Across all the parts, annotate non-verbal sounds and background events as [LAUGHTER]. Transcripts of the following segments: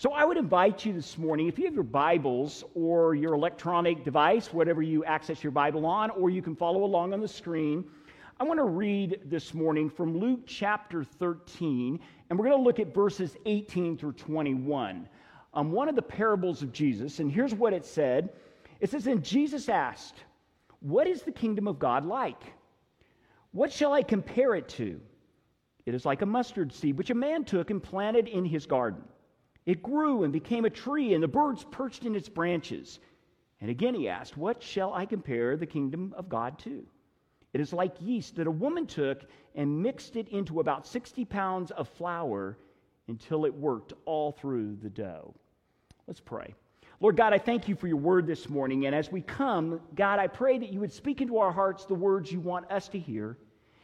So I would invite you this morning, if you have your Bibles or your electronic device, whatever you access your Bible on, or you can follow along on the screen, I want to read this morning from Luke chapter 13, and we're going to look at verses 18 through 21. Um, one of the parables of Jesus, and here's what it said it says, And Jesus asked, What is the kingdom of God like? What shall I compare it to? It is like a mustard seed, which a man took and planted in his garden. It grew and became a tree, and the birds perched in its branches. And again he asked, What shall I compare the kingdom of God to? It is like yeast that a woman took and mixed it into about 60 pounds of flour until it worked all through the dough. Let's pray. Lord God, I thank you for your word this morning. And as we come, God, I pray that you would speak into our hearts the words you want us to hear.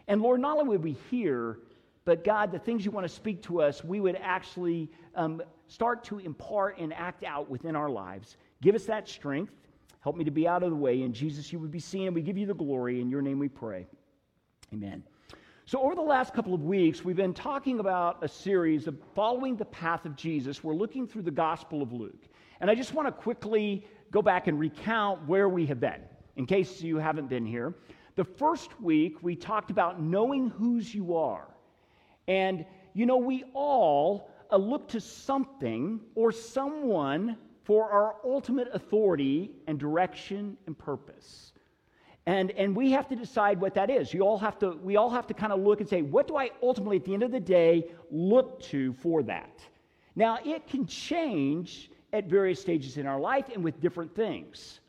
And Lord, not only would we hear, but God, the things you want to speak to us, we would actually um, start to impart and act out within our lives. Give us that strength. Help me to be out of the way. In Jesus, you would be seen, and we give you the glory. In your name we pray. Amen. So, over the last couple of weeks, we've been talking about a series of following the path of Jesus. We're looking through the Gospel of Luke. And I just want to quickly go back and recount where we have been, in case you haven't been here. The first week, we talked about knowing whose you are. And, you know, we all uh, look to something or someone for our ultimate authority and direction and purpose. And, and we have to decide what that is. You all have to, we all have to kind of look and say, what do I ultimately, at the end of the day, look to for that? Now, it can change at various stages in our life and with different things.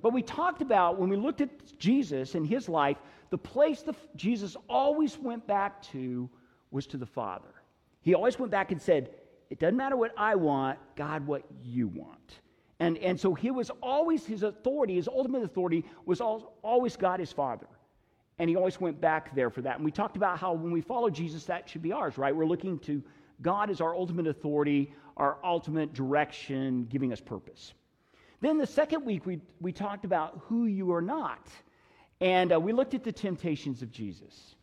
But we talked about when we looked at Jesus and his life, the place that Jesus always went back to was to the Father. He always went back and said, it doesn't matter what I want, God, what you want. And, and so he was always, his authority, his ultimate authority, was always God his Father. And he always went back there for that. And we talked about how when we follow Jesus, that should be ours, right? We're looking to God as our ultimate authority, our ultimate direction, giving us purpose. Then the second week, we, we talked about who you are not. And uh, we looked at the temptations of Jesus.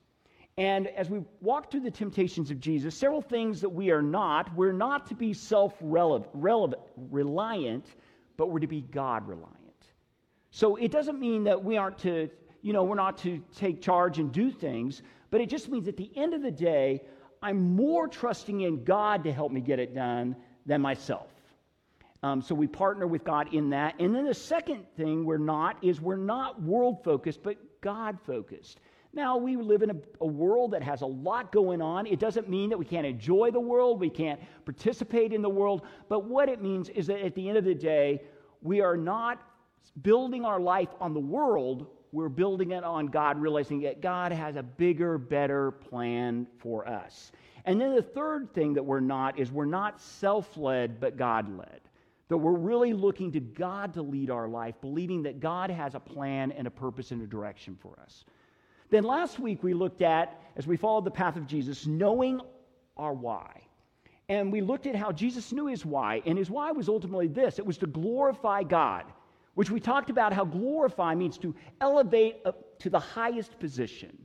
And as we walk through the temptations of Jesus, several things that we are not. We're not to be self reliant, but we're to be God reliant. So it doesn't mean that we aren't to, you know, we're not to take charge and do things, but it just means at the end of the day, I'm more trusting in God to help me get it done than myself. Um, so we partner with God in that. And then the second thing we're not is we're not world focused, but God focused. Now, we live in a, a, world that has a lot going on. It doesn't mean that we can't enjoy the world, we can't participate in the world, but what it means is that at the end of the day, we are not building our life on the world, we're building it on God, realizing that God has a bigger, better plan for us. And then the third thing that we're not is we're not self led, but God led. That we're really looking to God to lead our life, believing that God has a plan and a purpose and a direction for us. Then last week we looked at, as we followed the path of Jesus, knowing our why. And we looked at how Jesus knew his why, and his why was ultimately this it was to glorify God, which we talked about how glorify means to elevate to the highest position.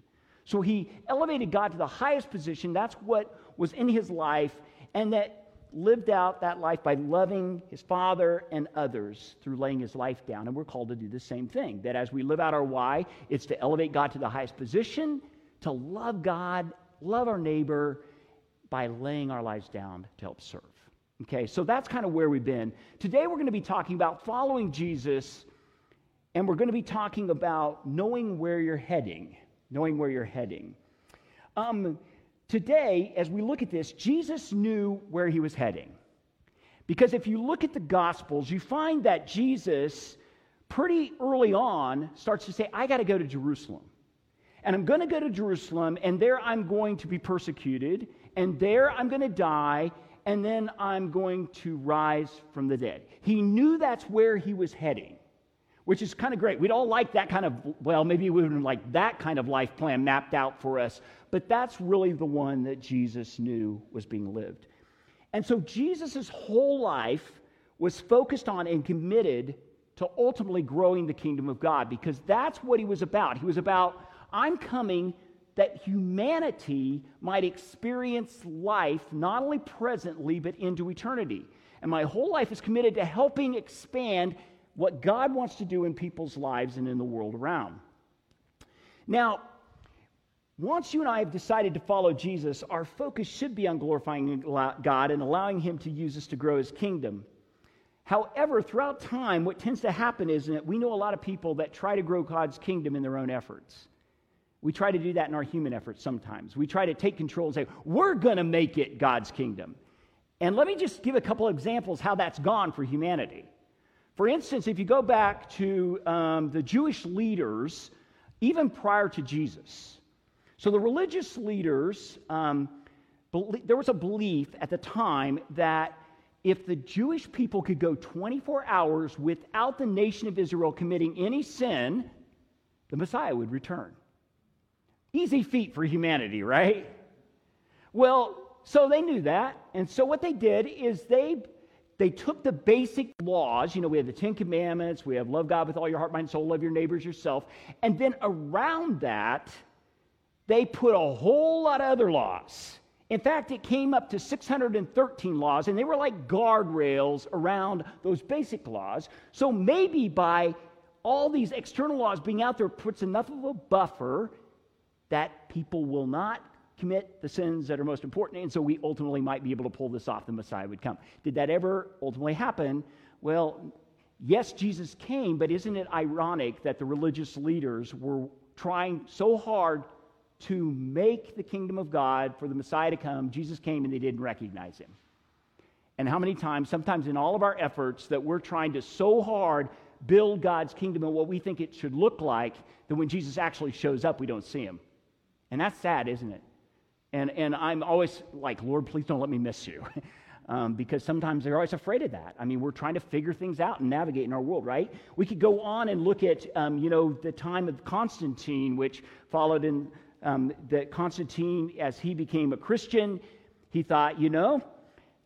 So he elevated God to the highest position. That's what was in his life, and that lived out that life by loving his father and others through laying his life down. And we're called to do the same thing. That as we live out our why, it's to elevate God to the highest position, to love God, love our neighbor by laying our lives down to help serve. Okay, so that's kind of where we've been. Today we're going to be talking about following Jesus, and we're going to be talking about knowing where you're heading. Knowing where you're heading. Um, Today, as we look at this, Jesus knew where he was heading. Because if you look at the Gospels, you find that Jesus, pretty early on, starts to say, I got to go to Jerusalem. And I'm going to go to Jerusalem, and there I'm going to be persecuted, and there I'm going to die, and then I'm going to rise from the dead. He knew that's where he was heading which is kind of great. We'd all like that kind of, well, maybe we wouldn't like that kind of life plan mapped out for us, but that's really the one that Jesus knew was being lived. And so Jesus' whole life was focused on and committed to ultimately growing the kingdom of God because that's what he was about. He was about, I'm coming that humanity might experience life not only presently, but into eternity. And my whole life is committed to helping expand what God wants to do in people's lives and in the world around. Now, once you and I have decided to follow Jesus, our focus should be on glorifying God and allowing Him to use us to grow His kingdom. However, throughout time, what tends to happen is that we know a lot of people that try to grow God's kingdom in their own efforts. We try to do that in our human efforts sometimes. We try to take control and say, we're going to make it God's kingdom. And let me just give a couple examples how that's gone for humanity. For instance, if you go back to um, the Jewish leaders, even prior to Jesus, so the religious leaders, um, there was a belief at the time that if the Jewish people could go 24 hours without the nation of Israel committing any sin, the Messiah would return. Easy feat for humanity, right? Well, so they knew that. And so what they did is they they took the basic laws, you know, we have the 10 commandments, we have love God with all your heart, mind, and soul, love your neighbors yourself, and then around that they put a whole lot of other laws. In fact, it came up to 613 laws, and they were like guardrails around those basic laws. So maybe by all these external laws being out there puts enough of a buffer that people will not commit the sins that are most important, and so we ultimately might be able to pull this off. The Messiah would come. Did that ever ultimately happen? Well, yes, Jesus came, but isn't it ironic that the religious leaders were trying so hard to make the kingdom of God for the Messiah to come, Jesus came and they didn't recognize him. And how many times, sometimes in all of our efforts, that we're trying to so hard build God's kingdom and what we think it should look like, that when Jesus actually shows up, we don't see him. And that's sad, isn't it? And, and I'm always like, Lord, please don't let me miss you. [LAUGHS] um, because sometimes they're always afraid of that. I mean, we're trying to figure things out and navigate in our world, right? We could go on and look at, um, you know, the time of Constantine, which followed in um, that Constantine, as he became a Christian, he thought, you know,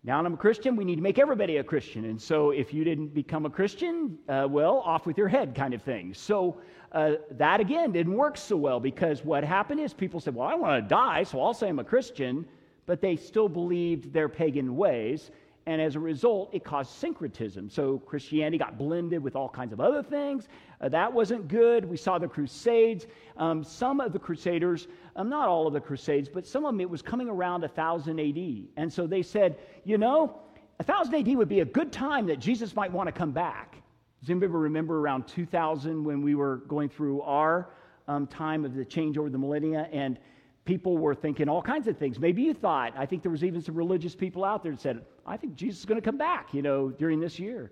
now I'm a Christian, we need to make everybody a Christian. And so if you didn't become a Christian, uh, well, off with your head kind of thing. So uh, that again didn't work so well because what happened is people said, well, I want to die, so I'll say I'm a Christian, but they still believed their pagan ways. And as a result, it caused syncretism. So Christianity got blended with all kinds of other things. Uh, that wasn't good. We saw the Crusades. Um, some of the Crusaders, um, not all of the Crusades, but some of them, it was coming around 1000 AD. And so they said, you know, 1000 AD would be a good time that Jesus might want to come back. Does anybody remember around 2000 when we were going through our um, time of the change over the millennia? And people were thinking all kinds of things. Maybe you thought, I think there was even some religious people out there that said, I think Jesus is going to come back, you know, during this year.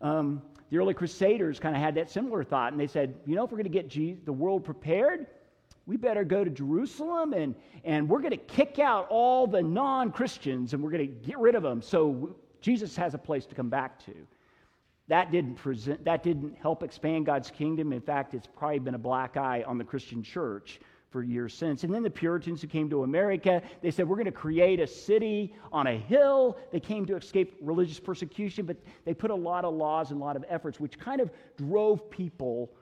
Um, the early Crusaders kind of had that similar thought, and they said, you know, if we're going to get Jesus, the world prepared, we better go to Jerusalem and, and we're going to kick out all the non Christians and we're going to get rid of them so Jesus has a place to come back to. That didn't, present, that didn't help expand God's kingdom. In fact, it's probably been a black eye on the Christian church for years since. And then the Puritans who came to America, they said, We're going to create a city on a hill. They came to escape religious persecution, but they put a lot of laws and a lot of efforts, which kind of drove people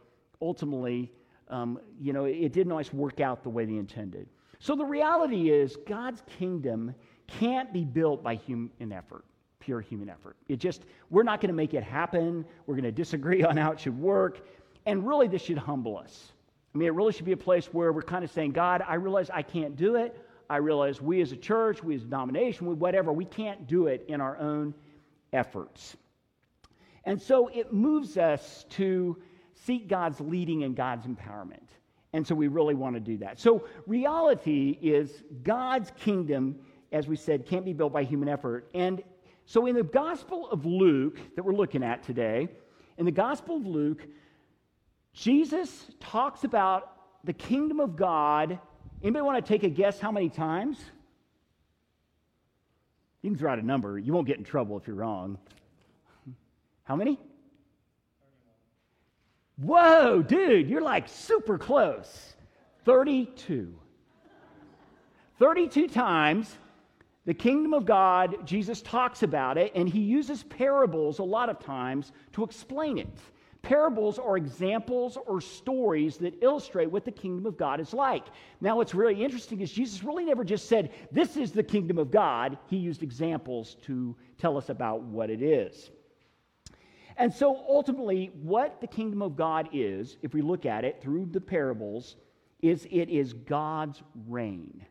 ultimately, um, you know, it didn't always work out the way they intended. So the reality is, God's kingdom can't be built by human effort pure human effort. It just, we're not going to make it happen. We're going to disagree on how it should work. And really, this should humble us. I mean, it really should be a place where we're kind of saying, God, I realize I can't do it. I realize we as a church, we as a denomination, we, whatever, we can't do it in our own efforts. And so it moves us to seek God's leading and God's empowerment. And so we really want to do that. So reality is God's kingdom, as we said, can't be built by human effort. And so in the Gospel of Luke that we're looking at today, in the Gospel of Luke, Jesus talks about the kingdom of God. Anybody want to take a guess how many times? You can throw out a number. You won't get in trouble if you're wrong. How many? Whoa, dude, you're like super close. 32. 32 times the kingdom of God, Jesus talks about it, and he uses parables a lot of times to explain it. Parables are examples or stories that illustrate what the kingdom of God is like. Now, what's really interesting is Jesus really never just said, This is the kingdom of God. He used examples to tell us about what it is. And so, ultimately, what the kingdom of God is, if we look at it through the parables, is it is God's reign.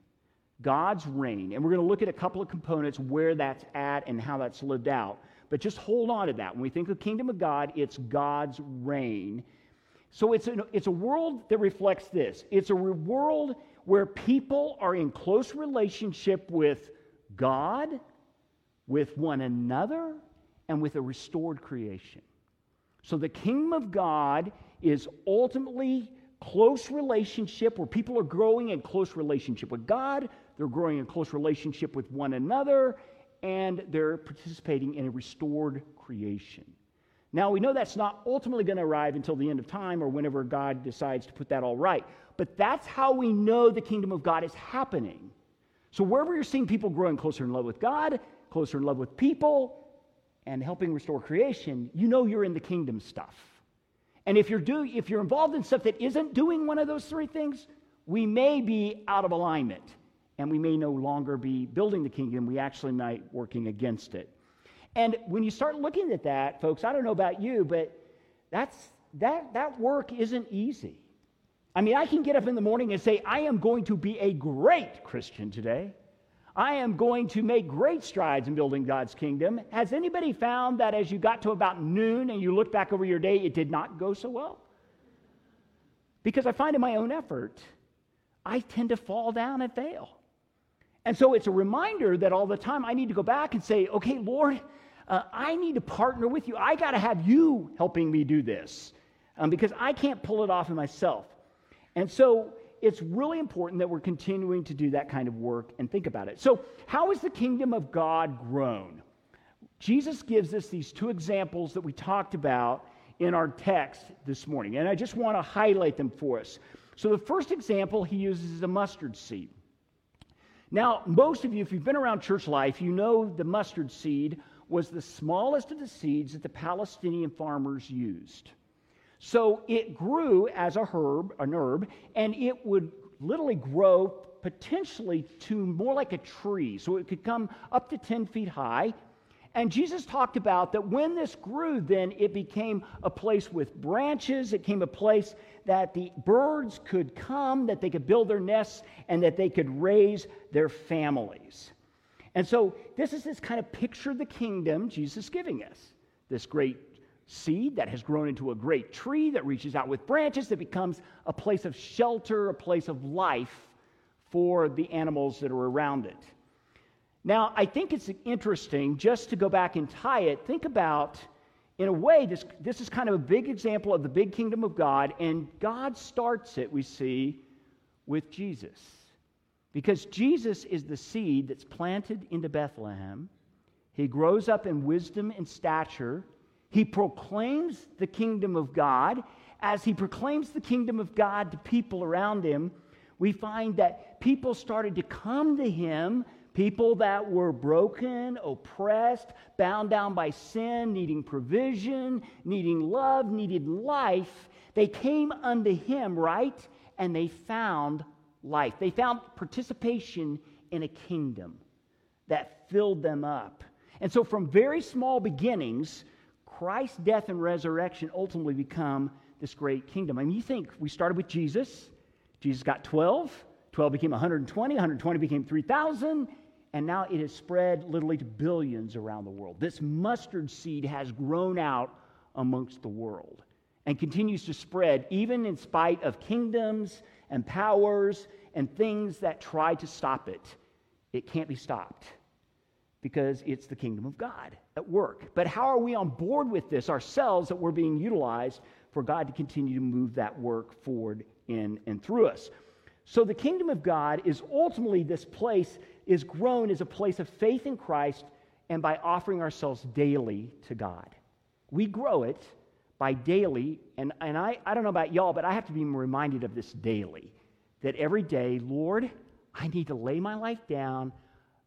God's reign. And we're going to look at a couple of components where that's at and how that's lived out. But just hold on to that. When we think of kingdom of God, it's God's reign. So it's a, it's a world that reflects this. It's a world where people are in close relationship with God, with one another, and with a restored creation. So the kingdom of God is ultimately close relationship where people are growing in close relationship with God, they're growing in close relationship with one another, and they're participating in a restored creation. Now, we know that's not ultimately going to arrive until the end of time or whenever God decides to put that all right, but that's how we know the kingdom of God is happening. So, wherever you're seeing people growing closer in love with God, closer in love with people, and helping restore creation, you know you're in the kingdom stuff. And if you're, do, if you're involved in stuff that isn't doing one of those three things, we may be out of alignment and we may no longer be building the kingdom. We actually might working against it. And when you start looking at that, folks, I don't know about you, but that's, that, that work isn't easy. I mean, I can get up in the morning and say, I am going to be a great Christian today. I am going to make great strides in building God's kingdom. Has anybody found that as you got to about noon and you look back over your day, it did not go so well? Because I find in my own effort, I tend to fall down and fail. And so it's a reminder that all the time I need to go back and say, okay, Lord, uh, I need to partner with you. I got to have you helping me do this um, because I can't pull it off in myself. And so it's really important that we're continuing to do that kind of work and think about it. So, how is the kingdom of God grown? Jesus gives us these two examples that we talked about in our text this morning, and I just want to highlight them for us. So, the first example he uses is a mustard seed. Now, most of you, if you've been around church life, you know the mustard seed was the smallest of the seeds that the Palestinian farmers used. So it grew as a herb, an herb, and it would literally grow potentially to more like a tree. So it could come up to 10 feet high and Jesus talked about that when this grew, then it became a place with branches. It became a place that the birds could come, that they could build their nests, and that they could raise their families. And so, this is this kind of picture of the kingdom Jesus is giving us this great seed that has grown into a great tree that reaches out with branches, that becomes a place of shelter, a place of life for the animals that are around it. Now, I think it's interesting just to go back and tie it. Think about, in a way, this, this is kind of a big example of the big kingdom of God, and God starts it, we see, with Jesus. Because Jesus is the seed that's planted into Bethlehem. He grows up in wisdom and stature. He proclaims the kingdom of God. As he proclaims the kingdom of God to people around him, we find that people started to come to him People that were broken, oppressed, bound down by sin, needing provision, needing love, needed life, they came unto him, right? And they found life. They found participation in a kingdom that filled them up. And so, from very small beginnings, Christ's death and resurrection ultimately become this great kingdom. I mean, you think we started with Jesus, Jesus got 12, 12 became 120, 120 became 3,000, and now it has spread literally to billions around the world. This mustard seed has grown out amongst the world and continues to spread even in spite of kingdoms and powers and things that try to stop it. It can't be stopped because it's the kingdom of God at work. But how are we on board with this ourselves that we're being utilized for God to continue to move that work forward in and through us? So the kingdom of God is ultimately this place is grown as a place of faith in Christ and by offering ourselves daily to God. We grow it by daily, and, and I, I don't know about y'all, but I have to be reminded of this daily. That every day, Lord, I need to lay my life down,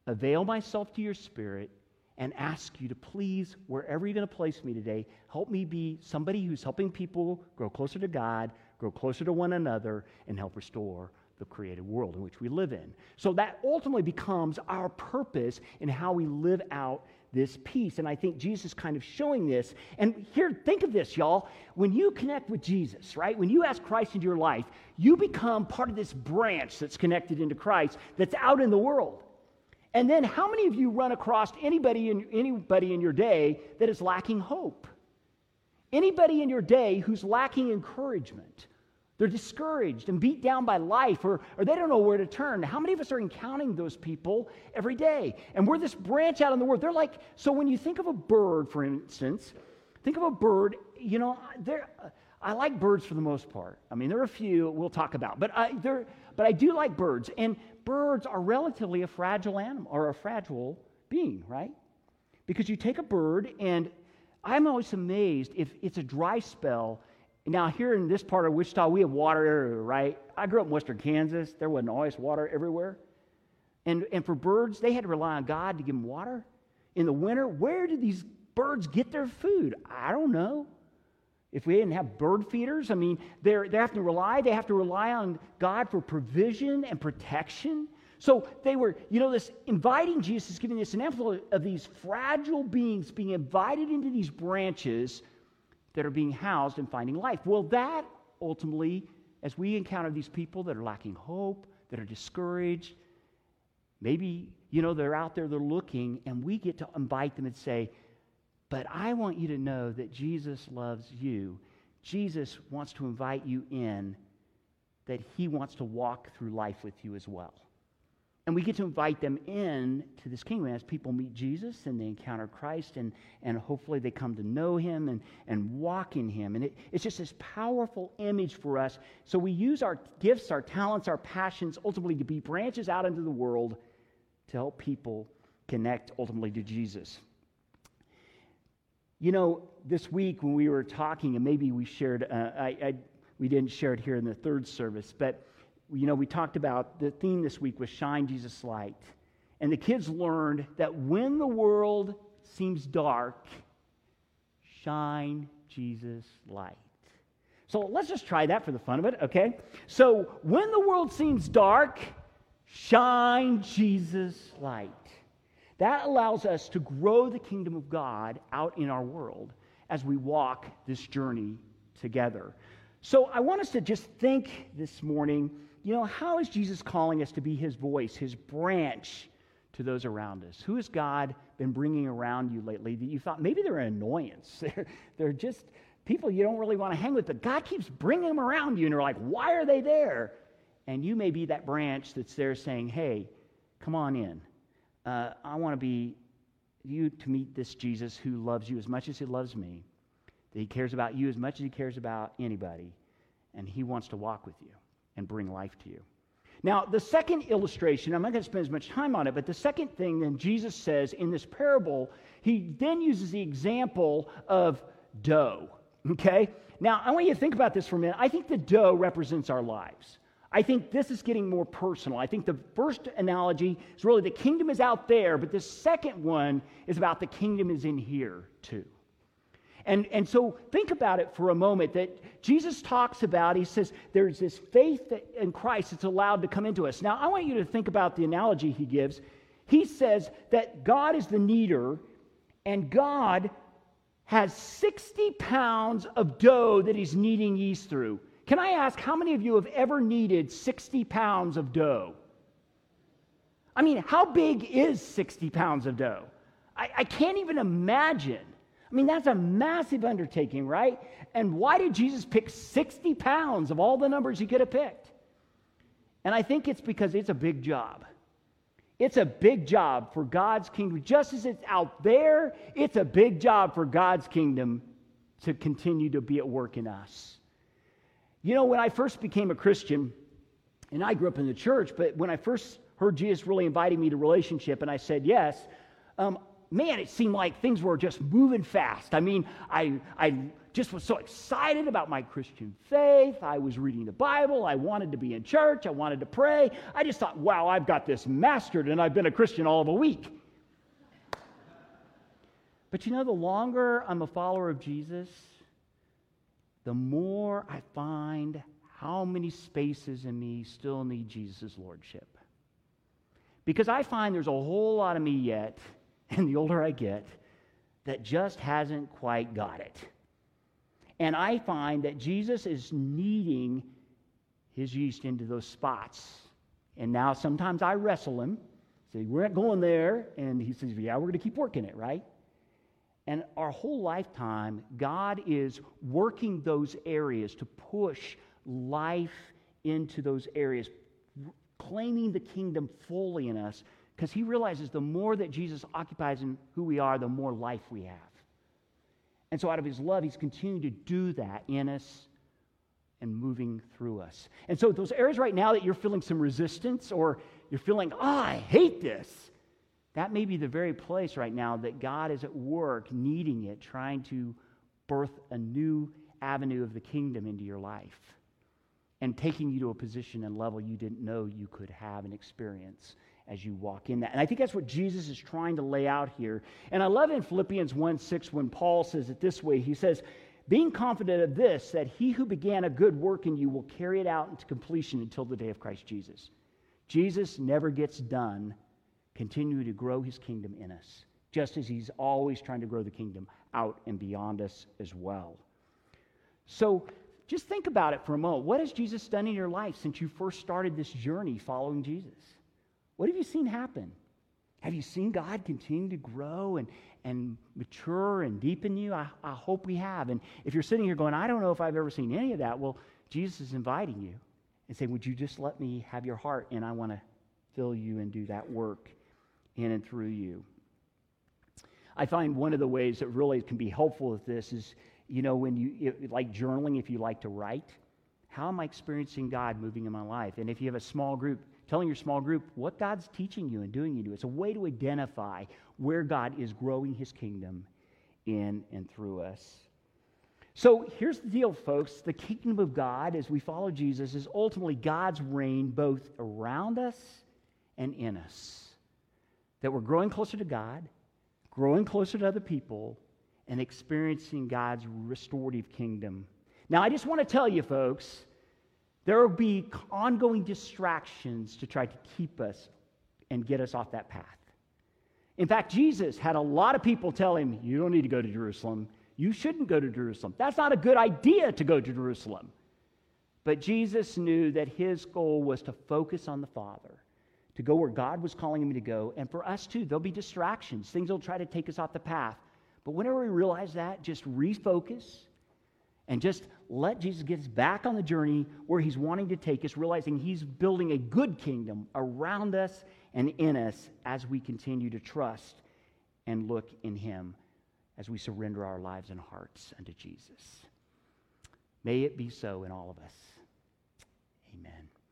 avail myself to your spirit, and ask you to please, wherever you're going to place me today, help me be somebody who's helping people grow closer to God, grow closer to one another, and help restore the created world in which we live in. So that ultimately becomes our purpose in how we live out this peace. And I think Jesus kind of showing this. And here, think of this, y'all. When you connect with Jesus, right? When you ask Christ into your life, you become part of this branch that's connected into Christ that's out in the world. And then how many of you run across anybody in, anybody in your day that is lacking hope? Anybody in your day who's lacking encouragement? They're discouraged and beat down by life, or, or they don't know where to turn. How many of us are encountering those people every day? And we're this branch out in the world. They're like, so when you think of a bird, for instance, think of a bird, you know, they're. I like birds for the most part. I mean, there are a few we'll talk about, but I, but I do like birds. And birds are relatively a fragile animal or a fragile being, right? Because you take a bird, and I'm always amazed if it's a dry spell. Now, here in this part of Wichita, we have water everywhere, right? I grew up in western Kansas. There wasn't always water everywhere. And, and for birds, they had to rely on God to give them water. In the winter, where did these birds get their food? I don't know. If we didn't have bird feeders, I mean, they have to rely, they have to rely on God for provision and protection. So they were, you know, this inviting Jesus, giving this example of these fragile beings being invited into these branches that are being housed and finding life. Well, that ultimately, as we encounter these people that are lacking hope, that are discouraged, maybe, you know, they're out there, they're looking, and we get to invite them and say, but I want you to know that Jesus loves you. Jesus wants to invite you in, that he wants to walk through life with you as well. And we get to invite them in to this kingdom as people meet Jesus and they encounter Christ and, and hopefully they come to know him and, and walk in him. And it, it's just this powerful image for us. So we use our gifts, our talents, our passions ultimately to be branches out into the world to help people connect ultimately to Jesus. You know, this week when we were talking, and maybe we shared, uh, I, I, we didn't share it here in the third service, but you know, we talked about the theme this week was Shine Jesus Light. And the kids learned that when the world seems dark, shine Jesus light. So let's just try that for the fun of it, okay? So when the world seems dark, shine Jesus light. That allows us to grow the kingdom of God out in our world as we walk this journey together. So I want us to just think this morning you know, how is Jesus calling us to be his voice, his branch to those around us? Who has God been bringing around you lately that you thought maybe they're an annoyance? [LAUGHS] They're, they're just people you don't really want to hang with, but God keeps bringing them around you, and you're like, why are they there? And you may be that branch that's there saying, hey, come on in uh, I want to be you to meet this Jesus who loves you as much as he loves me, that he cares about you as much as he cares about anybody, and he wants to walk with you and bring life to you. Now, the second illustration, I'm not going to spend as much time on it, but the second thing then Jesus says in this parable, he then uses the example of dough. Okay? Now, I want you to think about this for a minute. I think the dough represents our lives. I think this is getting more personal. I think the first analogy is really the kingdom is out there, but the second one is about the kingdom is in here too. And, and so think about it for a moment that Jesus talks about, he says, there's this faith that, in Christ that's allowed to come into us. Now, I want you to think about the analogy he gives. He says that God is the kneader, and God has 60 pounds of dough that he's kneading yeast through. Can I ask how many of you have ever kneaded 60 pounds of dough? I mean, how big is 60 pounds of dough? I, I can't even imagine. I mean, that's a massive undertaking, right? And why did Jesus pick 60 pounds of all the numbers he could have picked? And I think it's because it's a big job. It's a big job for God's kingdom. Just as it's out there, it's a big job for God's kingdom to continue to be at work in us. You know, when I first became a Christian, and I grew up in the church, but when I first heard Jesus really inviting me to relationship and I said yes, um, man, it seemed like things were just moving fast. I mean, I, I just was so excited about my Christian faith. I was reading the Bible. I wanted to be in church. I wanted to pray. I just thought, wow, I've got this mastered, and I've been a Christian all of a week. But you know, the longer I'm a follower of Jesus, the more I find how many spaces in me still need Jesus' lordship. Because I find there's a whole lot of me yet, [LAUGHS] and the older I get, that just hasn't quite got it. And I find that Jesus is kneading his yeast into those spots. And now sometimes I wrestle him, say, We're not going there. And he says, Yeah, we're going to keep working it, right? And our whole lifetime, God is working those areas to push life into those areas, claiming the kingdom fully in us, because he realizes the more that Jesus occupies in who we are, the more life we have. And so, out of his love, he's continuing to do that in us and moving through us. And so, those areas right now that you're feeling some resistance or you're feeling, oh, I hate this, that may be the very place right now that God is at work, kneading it, trying to birth a new avenue of the kingdom into your life and taking you to a position and level you didn't know you could have and experience as you walk in that. And I think that's what Jesus is trying to lay out here. And I love in Philippians 1 6 when Paul says it this way He says, Being confident of this, that he who began a good work in you will carry it out into completion until the day of Christ Jesus. Jesus never gets done continuing to grow his kingdom in us, just as he's always trying to grow the kingdom out and beyond us as well. So, just think about it for a moment. What has Jesus done in your life since you first started this journey following Jesus? What have you seen happen? Have you seen God continue to grow and, and mature and deepen you? I, I hope we have. And if you're sitting here going, I don't know if I've ever seen any of that, well, Jesus is inviting you and saying, Would you just let me have your heart? And I want to fill you and do that work in and through you. I find one of the ways that really can be helpful with this is you know, when you like journaling, if you like to write, how am I experiencing God moving in my life? And if you have a small group, telling your small group what God's teaching you and doing you do. It's a way to identify where God is growing his kingdom in and through us. So here's the deal, folks. The kingdom of God, as we follow Jesus, is ultimately God's reign both around us and in us. That we're growing closer to God, growing closer to other people, and experiencing God's restorative kingdom. Now, I just want to tell you, folks, there will be ongoing distractions to try to keep us and get us off that path. In fact, Jesus had a lot of people tell him, You don't need to go to Jerusalem. You shouldn't go to Jerusalem. That's not a good idea to go to Jerusalem. But Jesus knew that his goal was to focus on the Father, to go where God was calling him to go. And for us too, there'll be distractions. Things will try to take us off the path. But whenever we realize that, just refocus and just let Jesus get us back on the journey where he's wanting to take us, realizing he's building a good kingdom around us and in us as we continue to trust and look in him as we surrender our lives and hearts unto Jesus. May it be so in all of us. Amen.